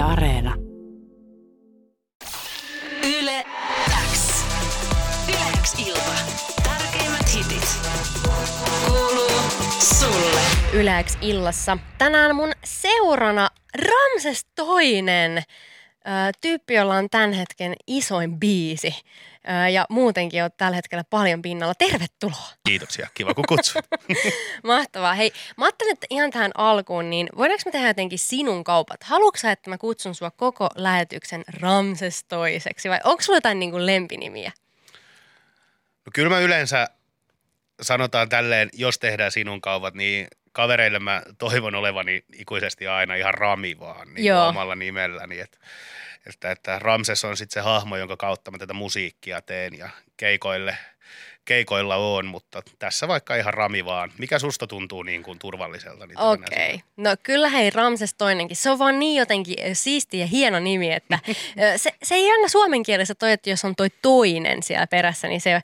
Yle Areena. Yle X. Yle X ilta. Tärkeimmät hitit. Kuuluu sulle. Yleäks illassa. Tänään mun seurana Ramses toinen tyyppi, jolla on tämän hetken isoin biisi. Ja muutenkin on tällä hetkellä paljon pinnalla. Tervetuloa! Kiitoksia, kiva kun kutsut. Mahtavaa. Hei, mä ajattelin, että ihan tähän alkuun, niin voidaanko me tehdä jotenkin sinun kaupat? Haluatko sä, että mä kutsun sua koko lähetyksen Ramses toiseksi vai onko sulla jotain niin kuin lempinimiä? No kyllä mä yleensä sanotaan tälleen, jos tehdään sinun kaupat, niin kavereille mä toivon olevani ikuisesti aina ihan Rami vaan niin Joo. omalla nimelläni. Että, että, että Ramses on sitten se hahmo, jonka kautta mä tätä musiikkia teen ja keikoille, keikoilla on, mutta tässä vaikka ihan Rami vaan. Mikä susta tuntuu niin kuin turvalliselta? Niin Okei. siihen. No kyllä hei Ramses toinenkin. Se on vaan niin jotenkin ö, siisti ja hieno nimi, että ö, se, se ei aina suomen kielessä toi, että jos on toi toinen siellä perässä, niin se, ö,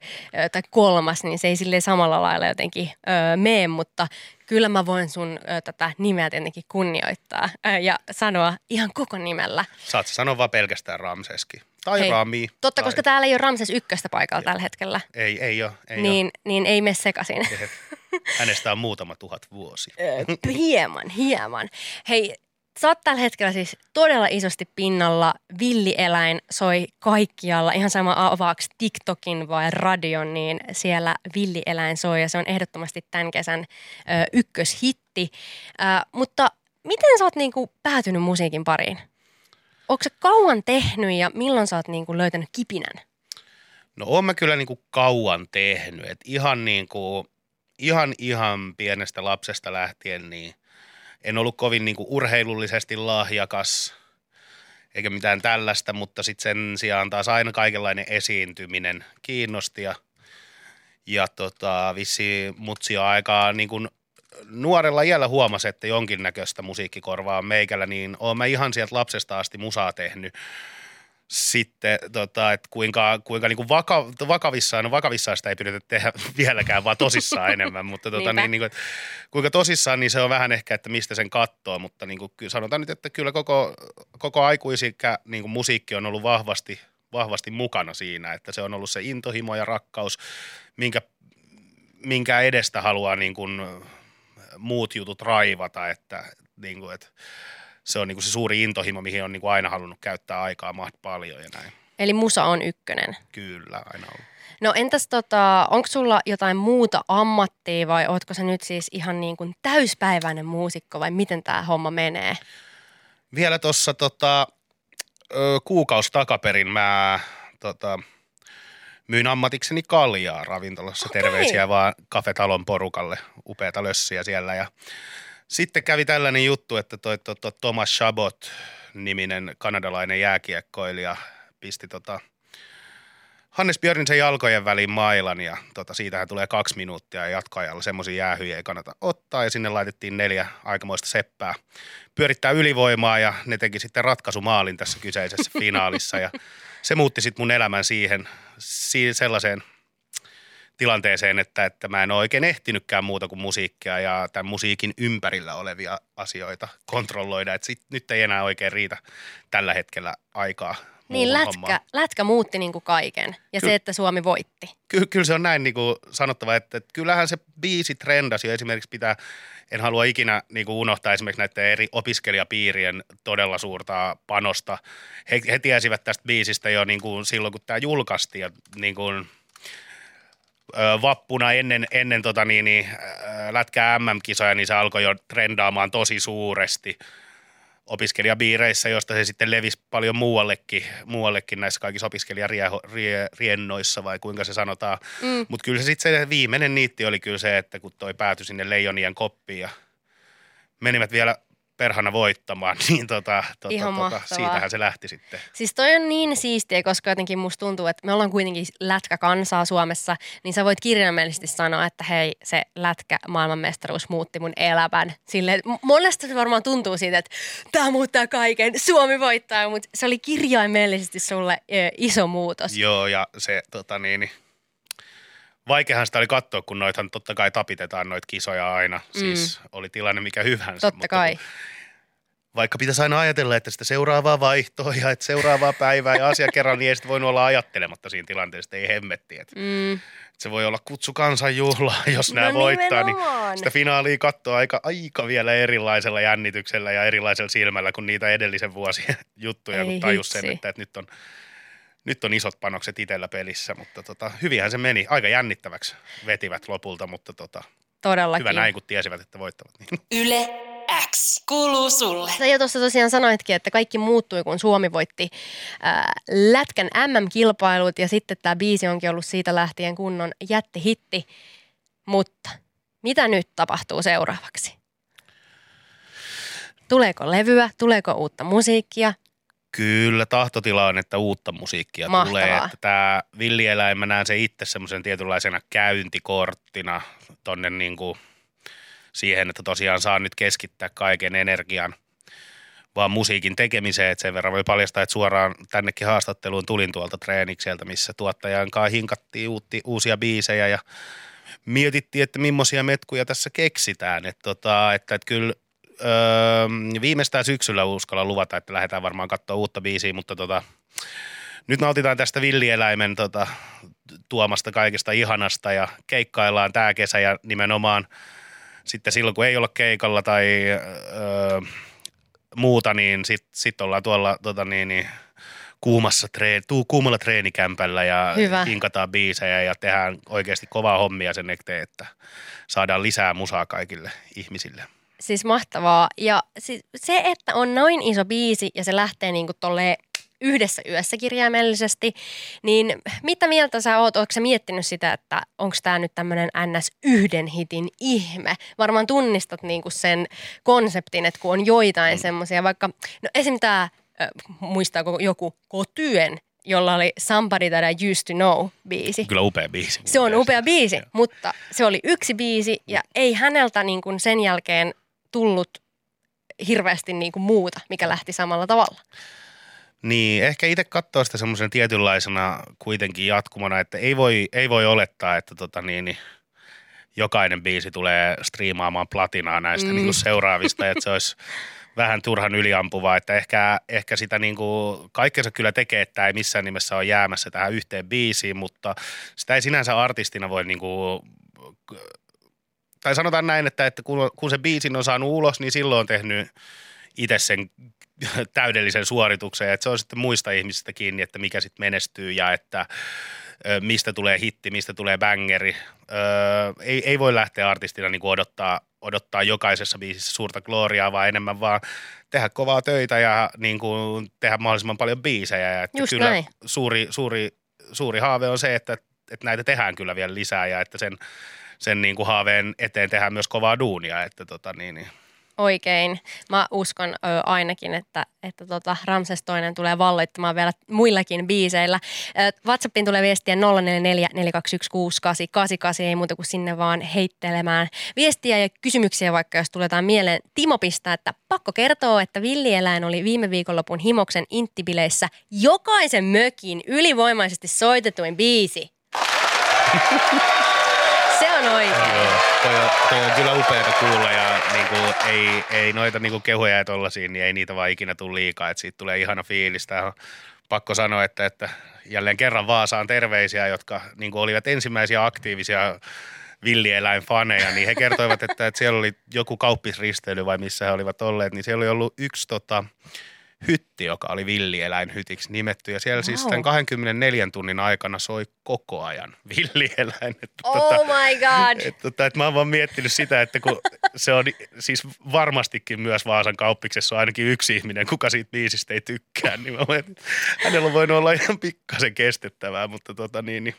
tai kolmas, niin se ei silleen samalla lailla jotenkin ö, mene, mutta kyllä mä voin sun ö, tätä nimeä tietenkin kunnioittaa ö, ja sanoa ihan koko nimellä. Saat sanoa vaan pelkästään Ramseskin. Tai Hei, Rami. Totta, tai... koska täällä ei ole Ramses ykköstä paikalla tällä hetkellä, Ei, ei ole. Ei niin, niin ei mene sekaisin. ole. Hänestä on muutama tuhat vuosi. Hieman, hieman. Hei, sä oot tällä hetkellä siis todella isosti pinnalla. Villieläin soi kaikkialla. Ihan sama avaaks TikTokin vai radion, niin siellä villieläin soi ja se on ehdottomasti tämän kesän ö, ykköshitti. Ö, mutta miten sä oot niinku päätynyt musiikin pariin? Onko se kauan tehnyt ja milloin sä oot niinku löytänyt kipinän? No oon mä kyllä niin kuin kauan tehnyt. Et ihan, niin kuin, ihan, ihan pienestä lapsesta lähtien niin en ollut kovin niin kuin urheilullisesti lahjakas eikä mitään tällaista, mutta sitten sen sijaan taas aina kaikenlainen esiintyminen kiinnosti ja, ja tota, vissi mutsi aikaa niin kuin nuorella iällä huomasi, että jonkinnäköistä musiikkikorvaa meikällä, niin oon mä ihan sieltä lapsesta asti musaa tehnyt sitten, tota, että kuinka, kuinka niin kuin vaka, vakavissaan, no vakavissaan sitä ei pidetä tehdä vieläkään, vaan tosissaan enemmän, mutta tota, niin, niin kuin, kuinka tosissaan, niin se on vähän ehkä, että mistä sen katsoo, mutta niin kuin, sanotaan nyt, että kyllä koko, koko aikuisikä niin kuin musiikki on ollut vahvasti, vahvasti mukana siinä, että se on ollut se intohimo ja rakkaus, minkä, minkä edestä haluaa niin kuin, muut jutut raivata, että, niin kuin, että se on niin kuin se suuri intohimo, mihin on niin kuin aina halunnut käyttää aikaa maht paljon ja näin. Eli musa on ykkönen. Kyllä, aina ollut. No entäs tota, onko sulla jotain muuta ammattia vai ootko sä nyt siis ihan niin kuin täyspäiväinen muusikko vai miten tämä homma menee? Vielä tuossa tota, kuukausi takaperin mä tota, myin ammatikseni kaljaa ravintolassa. Okei. Terveisiä vaan kafetalon porukalle. Upeata lössiä siellä. Ja sitten kävi tällainen juttu, että toi, toi, toi Thomas Chabot niminen kanadalainen jääkiekkoilija pisti tota, Hannes Björnisen jalkojen väliin mailan ja tota, siitähän tulee kaksi minuuttia ja jatkoajalla semmoisia jäähyjä ei kannata ottaa ja sinne laitettiin neljä aikamoista seppää pyörittää ylivoimaa ja ne teki sitten ratkaisumaalin tässä kyseisessä finaalissa ja se muutti sitten mun elämän siihen, siihen sellaiseen tilanteeseen, että, että mä en ole oikein ehtinytkään muuta kuin musiikkia ja tämän musiikin ympärillä olevia asioita kontrolloida. Et sit, nyt ei enää oikein riitä tällä hetkellä aikaa Niin lätkä, hommaan. lätkä muutti niin kuin kaiken ja se, Ky- että Suomi voitti. Ky- kyllä se on näin niin kuin sanottava, että, että kyllähän se biisi trendasi jo esimerkiksi pitää, en halua ikinä niin kuin unohtaa esimerkiksi näiden eri opiskelijapiirien todella suurta panosta. He, he tiesivät tästä biisistä jo niin kuin silloin, kun tämä julkaistiin ja niin kuin, vappuna ennen, ennen tota niin, niin, lätkää MM-kisoja, niin se alkoi jo trendaamaan tosi suuresti opiskelijabiireissä, josta se sitten levisi paljon muuallekin, muuallekin näissä kaikissa opiskelijariennoissa vai kuinka se sanotaan. Mm. Mutta kyllä se sitten se viimeinen niitti oli kyllä se, että kun toi päätyi sinne Leijonien koppiin ja menivät vielä perhana voittamaan, niin tota, tota, Ihan tota, mahtavaa. siitähän se lähti sitten. Siis toi on niin siistiä, koska jotenkin musta tuntuu, että me ollaan kuitenkin lätkäkansaa Suomessa, niin sä voit kirjaimellisesti sanoa, että hei, se lätkä maailmanmestaruus muutti mun elämän. Sille, monesta se varmaan tuntuu siitä, että tämä muuttaa kaiken, Suomi voittaa, mutta se oli kirjaimellisesti sulle ö, iso muutos. Joo, ja se tota niin, niin vaikeahan sitä oli katsoa, kun noithan totta kai tapitetaan noita kisoja aina. Mm. Siis oli tilanne mikä hyvänsä. Totta mutta kai. kun vaikka pitäisi aina ajatella, että sitä seuraavaa vaihtoa ja että seuraavaa päivää ja asia kerran, niin ei sitten voinut olla ajattelematta siinä tilanteessa, ei hemmetti. Että Mm. se voi olla kutsu kansanjuhla, jos nämä No voittaa, niin nimenomaan. sitä finaalia katsoo aika, aika vielä erilaisella jännityksellä ja erilaisella silmällä kuin niitä edellisen vuosien juttuja, Ei kun tajus sen, että, että nyt on nyt on isot panokset itsellä pelissä, mutta tota, hyvinhän se meni. Aika jännittäväksi vetivät lopulta, mutta tota, Todellakin. hyvä näin, kun tiesivät, että voittavat. Niin. Yle X kuuluu sulle. Sä jo tuossa tosiaan sanoitkin, että kaikki muuttui, kun Suomi voitti ää, Lätkän MM-kilpailut ja sitten tämä biisi onkin ollut siitä lähtien kunnon jättihitti. Mutta mitä nyt tapahtuu seuraavaksi? Tuleeko levyä, tuleeko uutta musiikkia? Kyllä tahtotila on, että uutta musiikkia Mahtavaa. tulee. Että tämä villieläin, mä näen se itse semmoisen tietynlaisena käyntikorttina tonne niin kuin siihen, että tosiaan saan nyt keskittää kaiken energian vaan musiikin tekemiseen, että sen verran voi paljastaa, että suoraan tännekin haastatteluun tulin tuolta treenikseltä, missä tuottajan kanssa hinkattiin uutti, uusia biisejä ja mietittiin, että millaisia metkuja tässä keksitään. Että, tota, että, että kyllä öö, viimeistään syksyllä uskalla luvata, että lähdetään varmaan katsoa uutta biisiä, mutta tota, nyt nautitaan tästä villieläimen tota, tuomasta kaikesta ihanasta ja keikkaillaan tämä kesä ja nimenomaan sitten silloin, kun ei olla keikalla tai öö, muuta, niin sitten sit ollaan tuolla tota niin, niin, kuumassa treen, tuu, kuumalla treenikämpällä ja Hyvä. hinkataan biisejä ja tehdään oikeasti kovaa hommia sen eteen, että saadaan lisää musaa kaikille ihmisille. Siis mahtavaa. Ja siis se, että on noin iso biisi ja se lähtee niinku tolleen yhdessä yössä kirjaimellisesti, niin mitä mieltä sä oot? Ootko sä miettinyt sitä, että onko tämä nyt tämmöinen NS yhden hitin ihme? Varmaan tunnistat niinku sen konseptin, että kun on joitain semmoisia, vaikka, no esim. tämä, muistaako joku Kotyön, jolla oli Somebody That I Used to Know biisi. Kyllä upea biisi. Se on upea biisi, Joo. mutta se oli yksi biisi ja ei häneltä niin kuin sen jälkeen tullut hirveästi niin kuin muuta, mikä lähti samalla tavalla. Niin, ehkä itse katsoo sitä semmoisen tietynlaisena kuitenkin jatkumona, että ei voi, ei voi olettaa, että tota niin, niin jokainen biisi tulee striimaamaan platinaa näistä Mm. mm. niin kuin seuraavista, että se olisi vähän turhan yliampuvaa, että ehkä, ehkä sitä niin kuin, kaikkensa kyllä tekee, että ei missään nimessä ole jäämässä tähän yhteen biisiin, mutta sitä ei sinänsä artistina voi niin kuin, tai sanotaan näin, että, että kun, kun se biisin on saanut ulos, niin silloin on tehnyt itse sen täydellisen suorituksen, että se on sitten muista ihmisistä kiinni, että mikä sitten menestyy ja että mistä tulee hitti, mistä tulee bangeri. Ö, ei, ei voi lähteä artistina niin odottaa, odottaa jokaisessa biisissä suurta gloriaa, vaan enemmän vaan tehdä kovaa töitä ja niin kuin, tehdä mahdollisimman paljon biisejä. Ja että Just kyllä näin. suuri, suuri, suuri haave on se, että, että näitä tehdään kyllä vielä lisää ja että sen, sen niin kuin haaveen eteen tehdään myös kovaa duunia. Että tota, niin, niin. Oikein. Mä uskon ö, ainakin, että, että tota, Ramses toinen tulee valloittamaan vielä muillakin biiseillä. Ö, WhatsAppiin tulee viestiä 044 421 ei muuta kuin sinne vaan heittelemään viestiä ja kysymyksiä, vaikka jos tulee jotain mieleen. Timo pistää, että pakko kertoa, että villieläin oli viime viikonlopun Himoksen inttibileissä jokaisen mökin ylivoimaisesti soitetuin biisi. toi on, kyllä upeata kuulla ja niin kuin, ei, ei noita niin kuin kehuja ja tollasia, niin ei niitä vaan ikinä tule liikaa, että siitä tulee ihana fiilis. Tää on pakko sanoa, että, että jälleen kerran Vaasaan terveisiä, jotka niin kuin olivat ensimmäisiä aktiivisia villieläinfaneja, niin he kertoivat, että, että siellä oli joku kauppisristeily vai missä he olivat olleet, niin siellä oli ollut yksi tota, hytti, joka oli villieläinhytiksi nimetty. Ja siellä wow. siis tämän 24 tunnin aikana soi koko ajan villieläin. Että, Oh my god. et, tota, et mä oon vaan miettinyt sitä, että kun se on siis varmastikin myös Vaasan kauppiksessa on ainakin yksi ihminen, kuka siitä biisistä ei tykkää, niin mä voin, että hänellä on voinut olla ihan pikkasen kestettävää, mutta tota niin, niin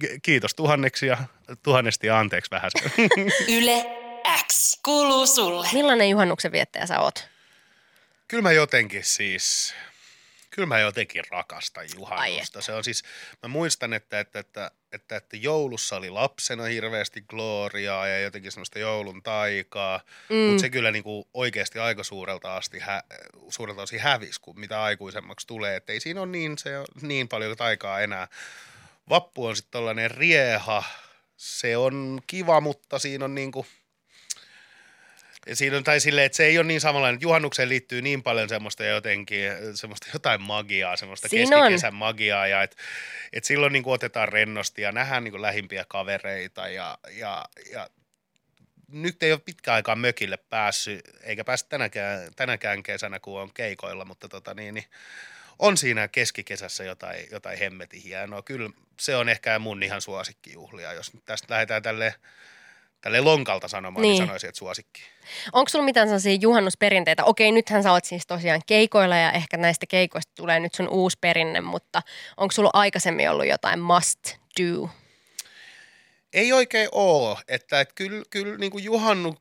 ki- kiitos tuhanneksi ja tuhannesti ja anteeksi vähän. Yle X kuuluu sulle. Millainen juhannuksen viettäjä sä oot? Kyllä mä jotenkin siis, kyllä mä jotenkin rakastan juhannusta. Se on siis, mä muistan, että, että, että, että, että joulussa oli lapsena hirveästi gloriaa ja jotenkin semmoista joulun taikaa, mm. mutta se kyllä niin kuin oikeasti aika suurelta asti hä, suurelta osin hävisi, kun mitä aikuisemmaksi tulee. Että ei siinä ole niin, se on niin paljon taikaa enää. Vappu on sitten tollainen rieha, se on kiva, mutta siinä on niin kuin, Siinä on, tai silleen, että se ei ole niin samanlainen, että juhannukseen liittyy niin paljon semmoista jotenkin, semmoista jotain magiaa, semmoista Siinä on. keskikesän magiaa, ja että et silloin niin kuin otetaan rennosti ja nähdään niin kuin lähimpiä kavereita, ja, ja, ja nyt ei ole pitkä aikaa mökille päässyt, eikä päässyt tänäkään, tänäkään kesänä, kun on keikoilla, mutta tota niin, niin on siinä keskikesässä jotain, jotain hemmetin hienoa. Kyllä se on ehkä mun ihan suosikkijuhlia, jos nyt tästä lähdetään tälle tälle lonkalta sanomaan, niin, Niin. sanoisin, että suosikki. Onko sulla mitään sellaisia juhannusperinteitä? Okei, nythän sä oot siis tosiaan keikoilla ja ehkä näistä keikoista tulee nyt sun uusi perinne, mutta onko sulla aikaisemmin ollut jotain must do? Ei oikein ole, että et kyllä, kyllä niin kuin juhannu,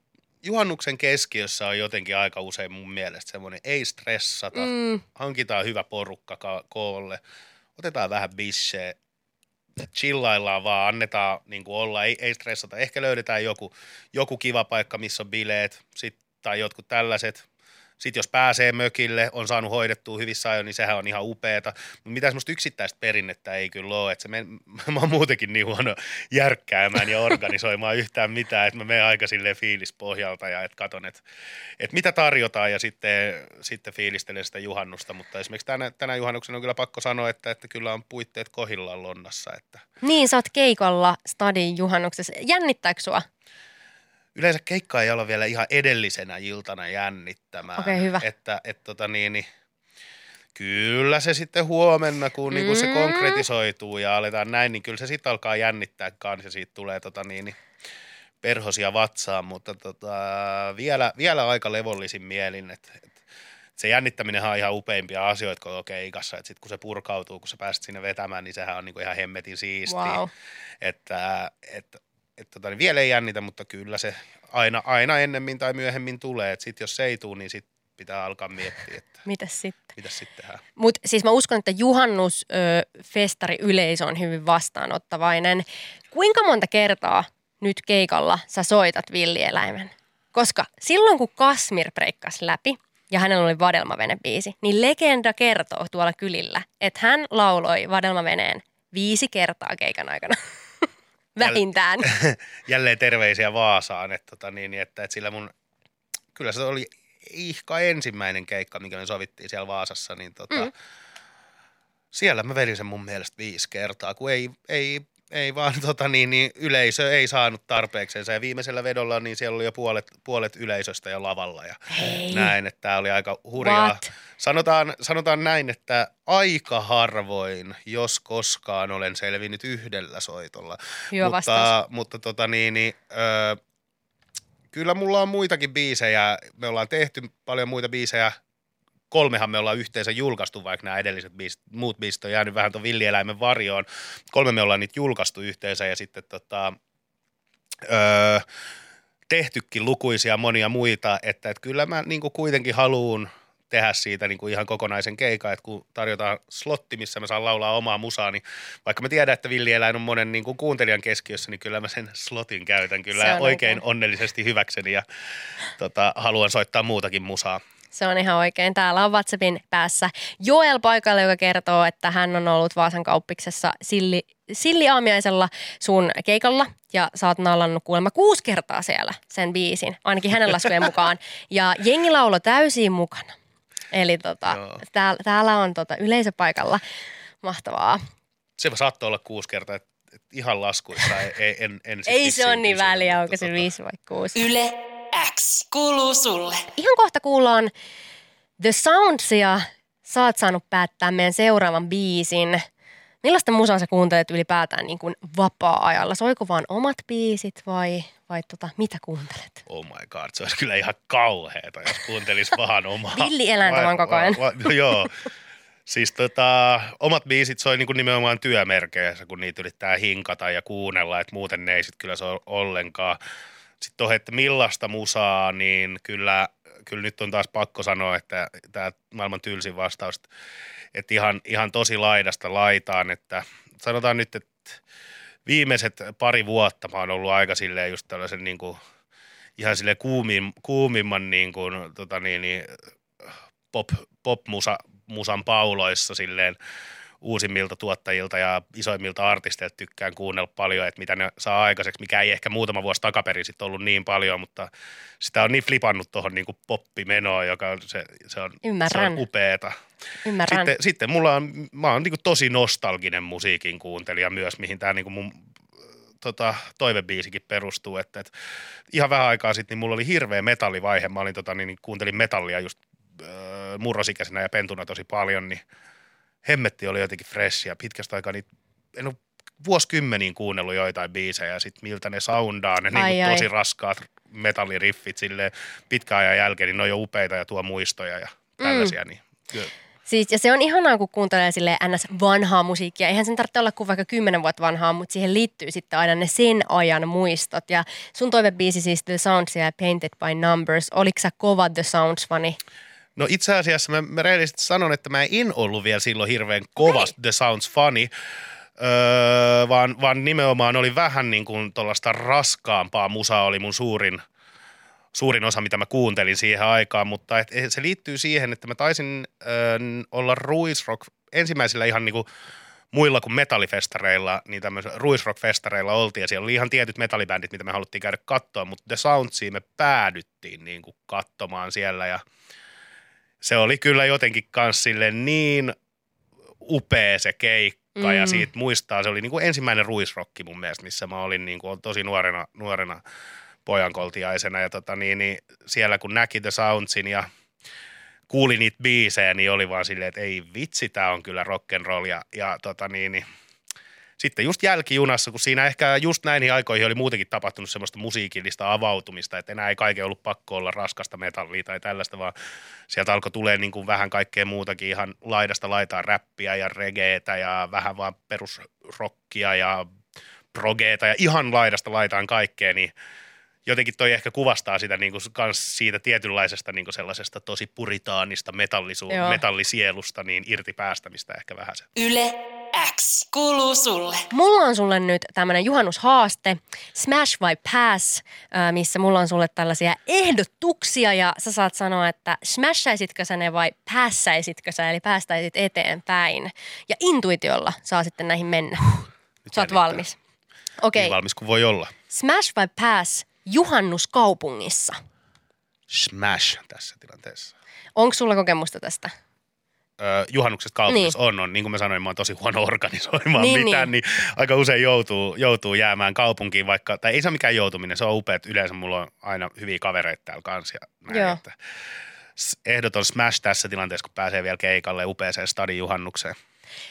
juhannuksen keskiössä on jotenkin aika usein mun mielestä semmoinen ei stressata, mm. Hankitaan hyvä porukka ka- koolle, otetaan vähän bisseä, chillaillaan vaan, annetaan niin kuin olla, ei, ei stressata. Ehkä löydetään joku, joku kiva paikka, missä on bileet sit, tai jotkut tällaiset. Sitten jos pääsee mökille, on saanut hoidettua hyvissä ajoin, niin sehän on ihan upeeta. Mutta mitään semmoista yksittäistä perinnettä ei kyllä ole. Että se men, mä oon muutenkin niin huono järkkäämään ja organisoimaan yhtään mitään, että mä menen aika silleen fiilispohjalta ja että katon, että, että mitä tarjotaan ja sitten, sitten fiilistelen sitä juhannusta. Mutta esimerkiksi tänä, tänä juhannuksena on kyllä pakko sanoa, että, että kyllä on puitteet kohillaan lonnassa. Että niin, sä oot keikolla stadin juhannuksessa. Jännittääkö sua? Yleensä keikka ei olla vielä ihan edellisenä iltana jännittämään. Okei, hyvä. Että, et, tota niin, niin, kyllä se sitten huomenna, kun mm. niin kun se konkretisoituu ja aletaan näin, niin kyllä se sitten alkaa jännittää kanssa ja siitä tulee tota niin, niin, perhosia vatsaan, mutta tota, vielä, vielä aika levollisin mielin, että et, se jännittäminen on ihan upeimpia asioita koko keikassa, että sitten kun se purkautuu, kun sä pääset sinne vetämään, niin sehän on niinku ihan hemmetin siistiä Wow. että, että, että tota, niin vielä ei jännitä, mutta kyllä se aina, aina ennemmin tai myöhemmin tulee. Että sit jos se ei tule, niin sit pitää alkaa miettiä, että Mitäs sitten? mitä sitten tehdään. Mutta siis mä uskon, että juhannusfestari yleisö on hyvin vastaanottavainen. Kuinka monta kertaa nyt keikalla sä soitat villieläimen? Koska silloin kun Kasmir breikkasi läpi ja hänellä oli Vadelmavene-biisi, niin legenda kertoo tuolla kylillä, että hän lauloi Vadelmaveneen viisi kertaa keikan aikana. Vähintään. Jälleen terveisiä Vaasaan, että, tota, niin, että, että sillä mun, kyllä se oli ihka ensimmäinen keikka, mikä me sovittiin siellä Vaasassa, niin tota, mm. siellä mä vedin sen mun mielestä viisi kertaa, kun ei, ei, ei vaan tota, niin, niin, yleisö ei saanut tarpeeksensa ja viimeisellä vedolla niin siellä oli jo puolet, puolet yleisöstä jo lavalla ja Hei. näin, että tämä oli aika hurjaa. What? Sanotaan, sanotaan näin, että aika harvoin, jos koskaan olen selvinnyt yhdellä soitolla. Hyvä mutta, vastaus. mutta tota niin, niin öö, kyllä mulla on muitakin biisejä. Me ollaan tehty paljon muita biisejä. Kolmehan me ollaan yhteensä julkaistu, vaikka nämä edelliset biisit, muut biisit on jäänyt vähän tuon villieläimen varjoon. Kolme me ollaan niitä julkaistu yhteensä ja sitten tota, öö, tehtykin lukuisia monia muita, että, että kyllä mä niin kuitenkin haluan tehdä siitä niin kuin ihan kokonaisen keikan, että kun tarjotaan slotti, missä mä saan laulaa omaa musaa, niin vaikka mä tiedän, että villieläin on monen niin kuin kuuntelijan keskiössä, niin kyllä mä sen slotin käytän kyllä on oikein, oikein. onnellisesti hyväkseni ja tota, haluan soittaa muutakin musaa. Se on ihan oikein. Täällä on WhatsAppin päässä Joel paikalla, joka kertoo, että hän on ollut Vaasan kauppiksessa silli, silliaamiaisella sun keikalla ja sä oot nallannut kuulemma kuusi kertaa siellä sen biisin, ainakin hänen laskujen mukaan. Ja jengi laulo täysin mukana. Eli tota, täällä, täällä on tota yleisöpaikalla. Mahtavaa. Se saattoi olla kuusi kertaa, että ihan laskuissa ei, ei, en, en sit Ei se on niin väliä, onko se tota, viisi vai kuusi. Yle X kuuluu sulle. Ihan kohta kuullaan The Soundsia. Sä oot saanut päättää meidän seuraavan biisin. Millaista musaa sä kuuntelet ylipäätään niin kuin vapaa-ajalla? Soiko vaan omat biisit vai, vai tota, mitä kuuntelet? Oh my god, se olisi kyllä ihan kauheeta, jos kuuntelis vaan omaa. Villieläintä Va- vaan koko ajan. Va, va, joo. Siis tota, omat biisit soi niinku nimenomaan työmerkeissä, kun niitä yrittää hinkata ja kuunnella, että muuten ne ei sit kyllä soi ollenkaan. Sitten tuohon, että millaista musaa, niin kyllä, kyllä nyt on taas pakko sanoa, että tämä maailman tylsin vastaus, että ihan, ihan tosi laidasta laitaan, että sanotaan nyt, että viimeiset pari vuotta mä oon ollut aika silleen just tällaisen niin kuin, ihan sille kuumin, kuumimman niin kuin, tota niin, niin, pop, pop-musa, musan pauloissa silleen uusimmilta tuottajilta ja isoimmilta artisteilta tykkään kuunnella paljon, että mitä ne saa aikaiseksi, mikä ei ehkä muutama vuosi takaperin sitten ollut niin paljon, mutta sitä on niin flipannut tuohon niin poppimenoon, joka on, se, se on, se on upeeta. Ymmärrän. Sitten, sitten mulla on, mä oon niin tosi nostalginen musiikin kuuntelija myös, mihin tämä niin mun tota, toivebiisikin perustuu, että, että ihan vähän aikaa sitten niin mulla oli hirveä metallivaihe, mä olin, tota, niin, niin kuuntelin metallia just äh, murrosikäisenä ja pentuna tosi paljon, niin hemmetti oli jotenkin fresh ja pitkästä aikaa niin en ole vuosikymmeniin kuunnellut joitain biisejä ja sitten miltä ne soundaa, ne Ai, niin ai. tosi raskaat metalliriffit sille pitkän ajan jälkeen, niin ne on jo upeita ja tuo muistoja ja tällaisia, mm. niin kyllä. Siis, ja se on ihanaa, kun kuuntelee sille ns. vanhaa musiikkia. Eihän sen tarvitse olla kuin vaikka kymmenen vuotta vanhaa, mutta siihen liittyy sitten aina ne sen ajan muistot. Ja sun toivebiisi siis The Sounds ja Painted by Numbers. Oliko sä kova The Sounds-fani? No itse asiassa mä, mä rehellisesti sanon, että mä en ollut vielä silloin hirveän kova The Sounds funny, öö, vaan, vaan nimenomaan oli vähän niin kuin tuollaista raskaampaa musaa oli mun suurin, suurin osa, mitä mä kuuntelin siihen aikaan, mutta et, et se liittyy siihen, että mä taisin öö, olla Ruisrock ensimmäisillä ihan niin kuin muilla kuin metallifestareilla, niin tämmöisillä Ruisrock-festareilla oltiin. Ja siellä oli ihan tietyt metallibändit, mitä me haluttiin käydä katsoa, mutta The Soundsia me päädyttiin niin kuin katsomaan siellä. Ja se oli kyllä jotenkin kans sille niin upea se keikka mm. ja Mm. siitä muistaa, se oli niin kuin ensimmäinen ruisrokki mun mielestä, missä mä olin niin kuin tosi nuorena, nuorena pojankoltiaisena ja tota niin, niin siellä kun näki The Soundsin ja kuuli niitä biisejä, niin oli vaan silleen, että ei vitsi, tää on kyllä rock'n'roll ja, ja tota niin, niin sitten just jälkijunassa, kun siinä ehkä just näihin aikoihin oli muutenkin tapahtunut semmoista musiikillista avautumista, että enää ei kaiken ollut pakko olla raskasta metallia tai tällaista, vaan sieltä alkoi tulee niin kuin vähän kaikkea muutakin, ihan laidasta laitaa räppiä ja regeetä ja vähän vaan perusrockia ja progeeta ja ihan laidasta laitaan kaikkea, niin jotenkin toi ehkä kuvastaa sitä niin kuin kans siitä tietynlaisesta niin kuin sellaisesta tosi puritaanista metallisu- Joo. metallisielusta niin irti päästämistä ehkä vähän se. Yle X kuuluu sulle. Mulla on sulle nyt tämmöinen juhannushaaste, Smash vai Pass, missä mulla on sulle tällaisia ehdotuksia ja sä saat sanoa, että smashaisitkö sä ne vai passaisitkö sä, eli päästäisit eteenpäin. Ja intuitiolla saa sitten näihin mennä. Nyt Sä oot valmis. Okei, Niin valmis kuin voi olla. Smash vai Pass juhannuskaupungissa? Smash tässä tilanteessa. Onko sulla kokemusta tästä? Öö, juhannuksesta kaupungissa niin. on, on. Niin kuin mä sanoin, mä oon tosi huono organisoimaan Niin, mitään, niin. niin aika usein joutuu, joutuu jäämään kaupunkiin, vaikka, tai ei se ole mikään joutuminen, se on upeat. Yleensä mulla on aina hyviä kavereita täällä kanssa. Ja näin, Joo. Että ehdoton smash tässä tilanteessa, kun pääsee vielä keikalle upeaseen stadin juhannukseen.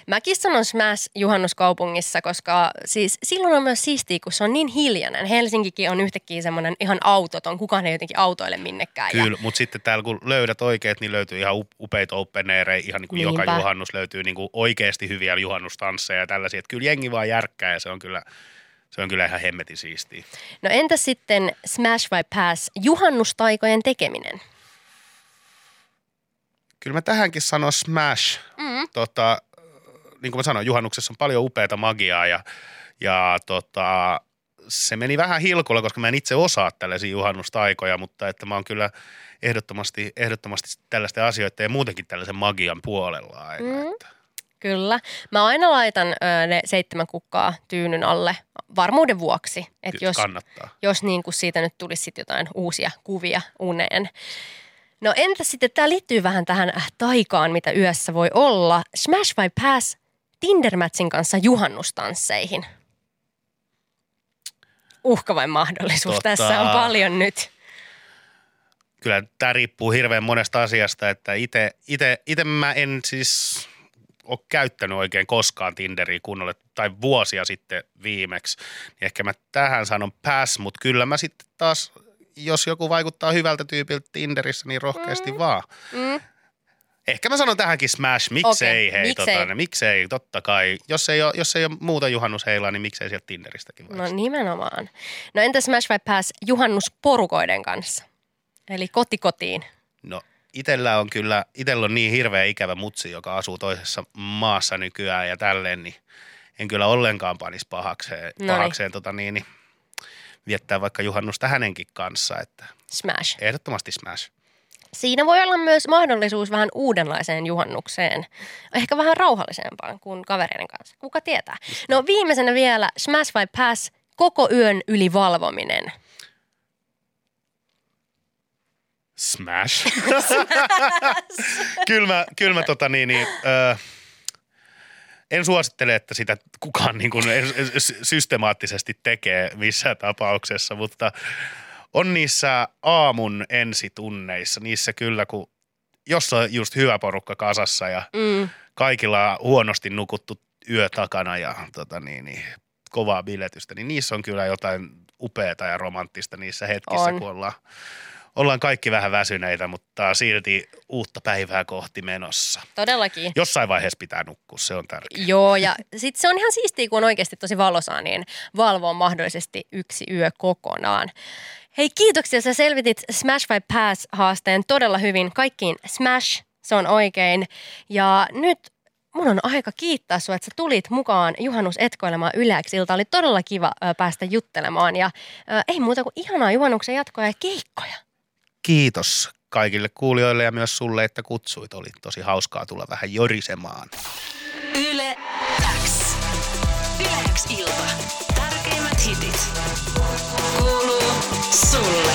Mäkin sanon Smash juhannuskaupungissa, koska siis silloin on myös siistiä, kun se on niin hiljainen. Helsinkikin on yhtäkkiä semmoinen ihan autoton, kukaan ei jotenkin autoille minnekään. Ja Kyllä, mutta sitten täällä kun löydät oikeat, niin löytyy ihan up- upeita open ihan niin kuin joka Niinpä. juhannus löytyy niin kuin oikeasti hyviä juhannustansseja ja tällaisia. Että kyllä jengi vaan järkkää ja se on kyllä, se on kyllä ihan hemmetin siistiä. No entä sitten Smash vai Pass, juhannustaikojen tekeminen? Kyllä mä tähänkin sanon smash. Mm. Tota, niin kuin mä sanoin, juhannuksessa on paljon upeata magiaa ja, ja tota, se meni vähän hilkulla, koska mä en itse osaa tällaisia juhannustaikoja, mutta että mä oon kyllä ehdottomasti, ehdottomasti tällaisten asioiden ja muutenkin tällaisen magian puolella aina. Mm. Että. Kyllä. Mä aina laitan ö, ne seitsemän kukkaa tyynyn alle varmuuden vuoksi. Että Kyllä jos, kannattaa. jos niin kuin siitä nyt tulisi sit jotain uusia kuvia uneen. No entä sitten, tämä liittyy vähän tähän äh, taikaan, mitä yössä voi olla. Smash vai Pass Tinder-matchin kanssa juhannustansseihin? Uhka vai mahdollisuus? Tota- Tässä on paljon nyt. Kyllä tämä riippuu hirveän monesta asiasta, että itse mä en siis ole käyttänyt oikein koskaan Tinderiä kunnolle, tai vuosia sitten viimeksi. Niin ehkä mä tähän sanon pass, mutta kyllä mä sitten taas, jos joku vaikuttaa hyvältä tyypiltä Tinderissä, niin rohkeasti mm. vaan. Mm. Ehkä mä sanon tähänkin smash, miksei Okei, hei, miksei? Tota, miksei, totta kai. Jos ei ole, jos ei ole muuta juhannusheilaa, niin miksei sieltä Tinderistäkin No vaikka. nimenomaan. No entä Smash vai Pass juhannusporukoiden kanssa? Eli koti kotiin. No itellä on kyllä, itellä on niin hirveä ikävä mutsi, joka asuu toisessa maassa nykyään ja tälleen, niin en kyllä ollenkaan panisi pahakseen, Noniin. pahakseen tota niin, niin, viettää vaikka juhannusta hänenkin kanssa, että Smash. ehdottomasti smash. Siinä voi olla myös mahdollisuus vähän uudenlaiseen juhannukseen. Ehkä vähän rauhallisempaan kuin kavereiden kanssa. Kuka tietää? No viimeisenä vielä Smash vai Pass, koko yön yli valvominen. Smash. kyllä mä, kyllä mä tota niin, niin ö, en suosittele, että sitä kukaan niin kuin systemaattisesti tekee missään tapauksessa, mutta on niissä aamun ensitunneissa, niissä kyllä kun, jos on just hyvä porukka kasassa ja mm. kaikilla on huonosti nukuttu yö takana ja tota niin, niin, kovaa biletystä, niin niissä on kyllä jotain upeata ja romanttista niissä hetkissä, on. kun ollaan ollaan kaikki vähän väsyneitä, mutta silti uutta päivää kohti menossa. Todellakin. Jossain vaiheessa pitää nukkua, se on tärkeää. Joo, ja sitten se on ihan siistiä, kun on oikeasti tosi valosaa, niin valvoa mahdollisesti yksi yö kokonaan. Hei, kiitoksia, sä selvitit Smash by Pass-haasteen todella hyvin. Kaikkiin Smash, se on oikein. Ja nyt mun on aika kiittää sinua, että sä tulit mukaan juhannus etkoilemaan Yleäksi ilta. Oli todella kiva ö, päästä juttelemaan ja ö, ei muuta kuin ihanaa juhannuksen jatkoa ja keikkoja kiitos kaikille kuulijoille ja myös sulle, että kutsuit. Oli tosi hauskaa tulla vähän jorisemaan. Yle X. Yle X ilta. hitit. Kuuluu sulle.